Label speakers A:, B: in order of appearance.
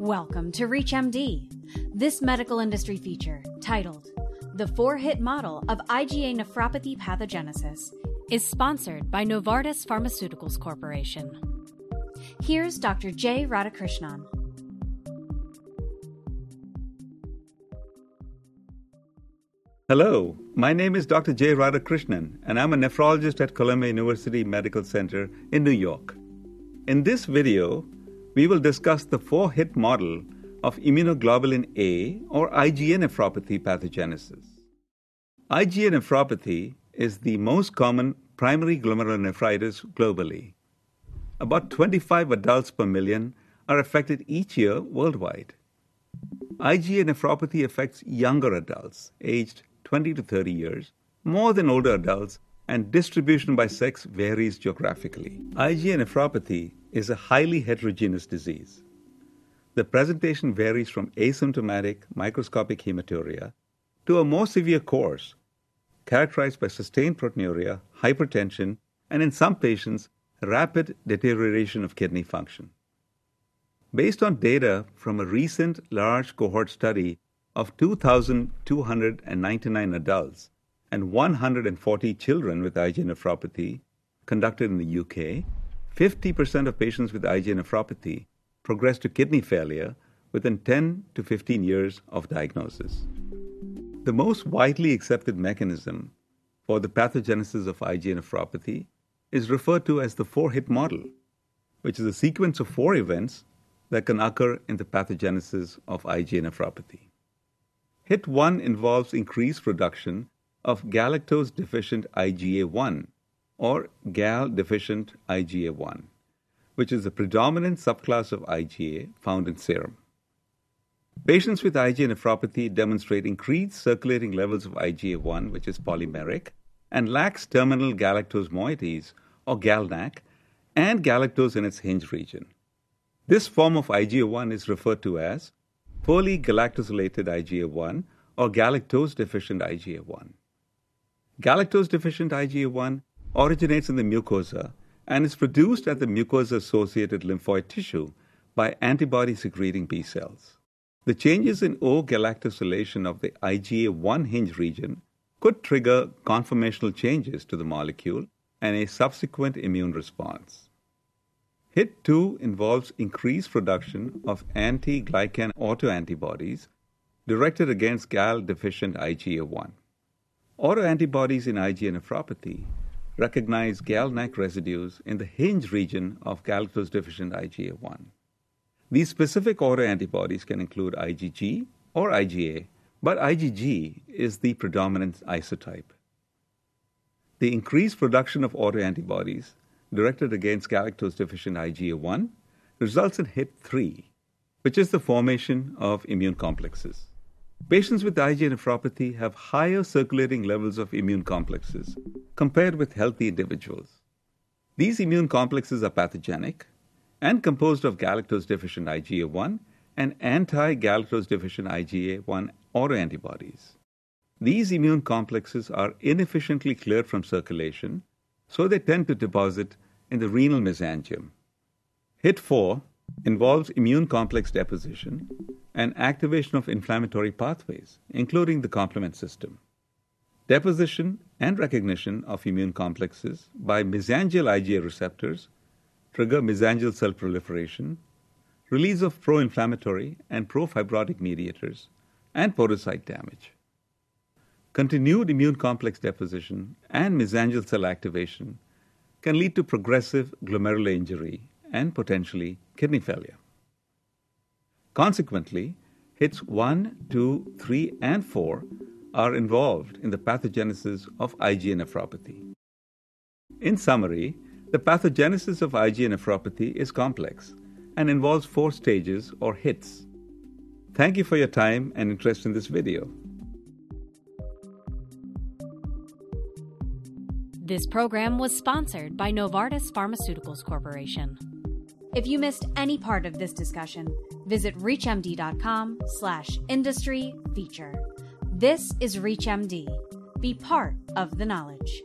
A: Welcome to ReachMD. This medical industry feature, titled The Four Hit Model of IgA Nephropathy Pathogenesis, is sponsored by Novartis Pharmaceuticals Corporation. Here's Dr. Jai Radhakrishnan.
B: Hello, my name is Dr. Jai Radhakrishnan, and I'm a nephrologist at Columbia University Medical Center in New York. In this video, we will discuss the four hit model of immunoglobulin A or IgA nephropathy pathogenesis. IgA nephropathy is the most common primary glomerulonephritis globally. About 25 adults per million are affected each year worldwide. IgA nephropathy affects younger adults aged 20 to 30 years more than older adults and distribution by sex varies geographically. IgA nephropathy is a highly heterogeneous disease. The presentation varies from asymptomatic microscopic hematuria to a more severe course, characterized by sustained proteinuria, hypertension, and in some patients, rapid deterioration of kidney function. Based on data from a recent large cohort study of 2,299 adults, and 140 children with IgA nephropathy conducted in the UK, 50% of patients with IgA nephropathy progress to kidney failure within 10 to 15 years of diagnosis. The most widely accepted mechanism for the pathogenesis of IgA nephropathy is referred to as the four hit model, which is a sequence of four events that can occur in the pathogenesis of IgA nephropathy. Hit 1 involves increased production of galactose deficient IgA1 or GAL deficient IgA1, which is the predominant subclass of IgA found in serum. Patients with IgA nephropathy demonstrate increased circulating levels of IgA1, which is polymeric, and lacks terminal galactose moieties, or GalNAc, and galactose in its hinge region. This form of IgA1 is referred to as poorly galactosylated IgA1 or galactose deficient IgA1. Galactose deficient IgA1 originates in the mucosa and is produced at the mucosa associated lymphoid tissue by antibody secreting B cells. The changes in O galactosylation of the IgA1 hinge region could trigger conformational changes to the molecule and a subsequent immune response. HIT2 involves increased production of anti glycan autoantibodies directed against GAL deficient IgA1. Autoantibodies in IgA nephropathy recognize GalNAc residues in the hinge region of galactose deficient IgA1. These specific autoantibodies can include IgG or IgA, but IgG is the predominant isotype. The increased production of autoantibodies directed against galactose deficient IgA1 results in HIT3, which is the formation of immune complexes. Patients with IgA nephropathy have higher circulating levels of immune complexes compared with healthy individuals. These immune complexes are pathogenic and composed of galactose deficient IgA1 and anti galactose deficient IgA1 autoantibodies. These immune complexes are inefficiently cleared from circulation, so they tend to deposit in the renal mesangium. HIT4 involves immune complex deposition and activation of inflammatory pathways, including the complement system. Deposition and recognition of immune complexes by mesangial IgA receptors trigger mesangial cell proliferation, release of pro inflammatory and pro fibrotic mediators, and podocyte damage. Continued immune complex deposition and mesangial cell activation can lead to progressive glomerular injury and potentially kidney failure. Consequently, hits 1, 2, 3, and 4 are involved in the pathogenesis of IgA nephropathy. In summary, the pathogenesis of IgA nephropathy is complex and involves four stages or hits. Thank you for your time and interest in this video.
A: This program was sponsored by Novartis Pharmaceuticals Corporation. If you missed any part of this discussion, visit reachmd.com slash industry feature. This is ReachMD. Be part of the knowledge.